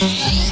Yeah.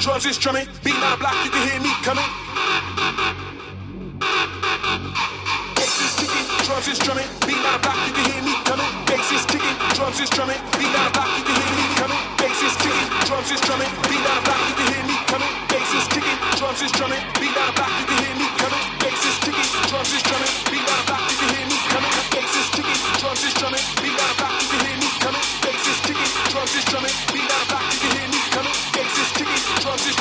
Drums is drumming. B9 block, you can hear me coming. Bass is kicking. Is drumming. Block, you can hear me coming. Bass is kicking. Is drumming. Block, you can hear me coming. Bass is kicking. Drums is drumming. B9 block, you can hear me coming. Bass is kicking. Drums is drumming. B9 block, you can hear me coming. Bass is kicking. Drums is drumming. B9 block, you can hear me coming. Bass is kicking. Drums is drumming. B9 block, you can hear me coming. Bass is kicking. Drums is drumming. B9 block.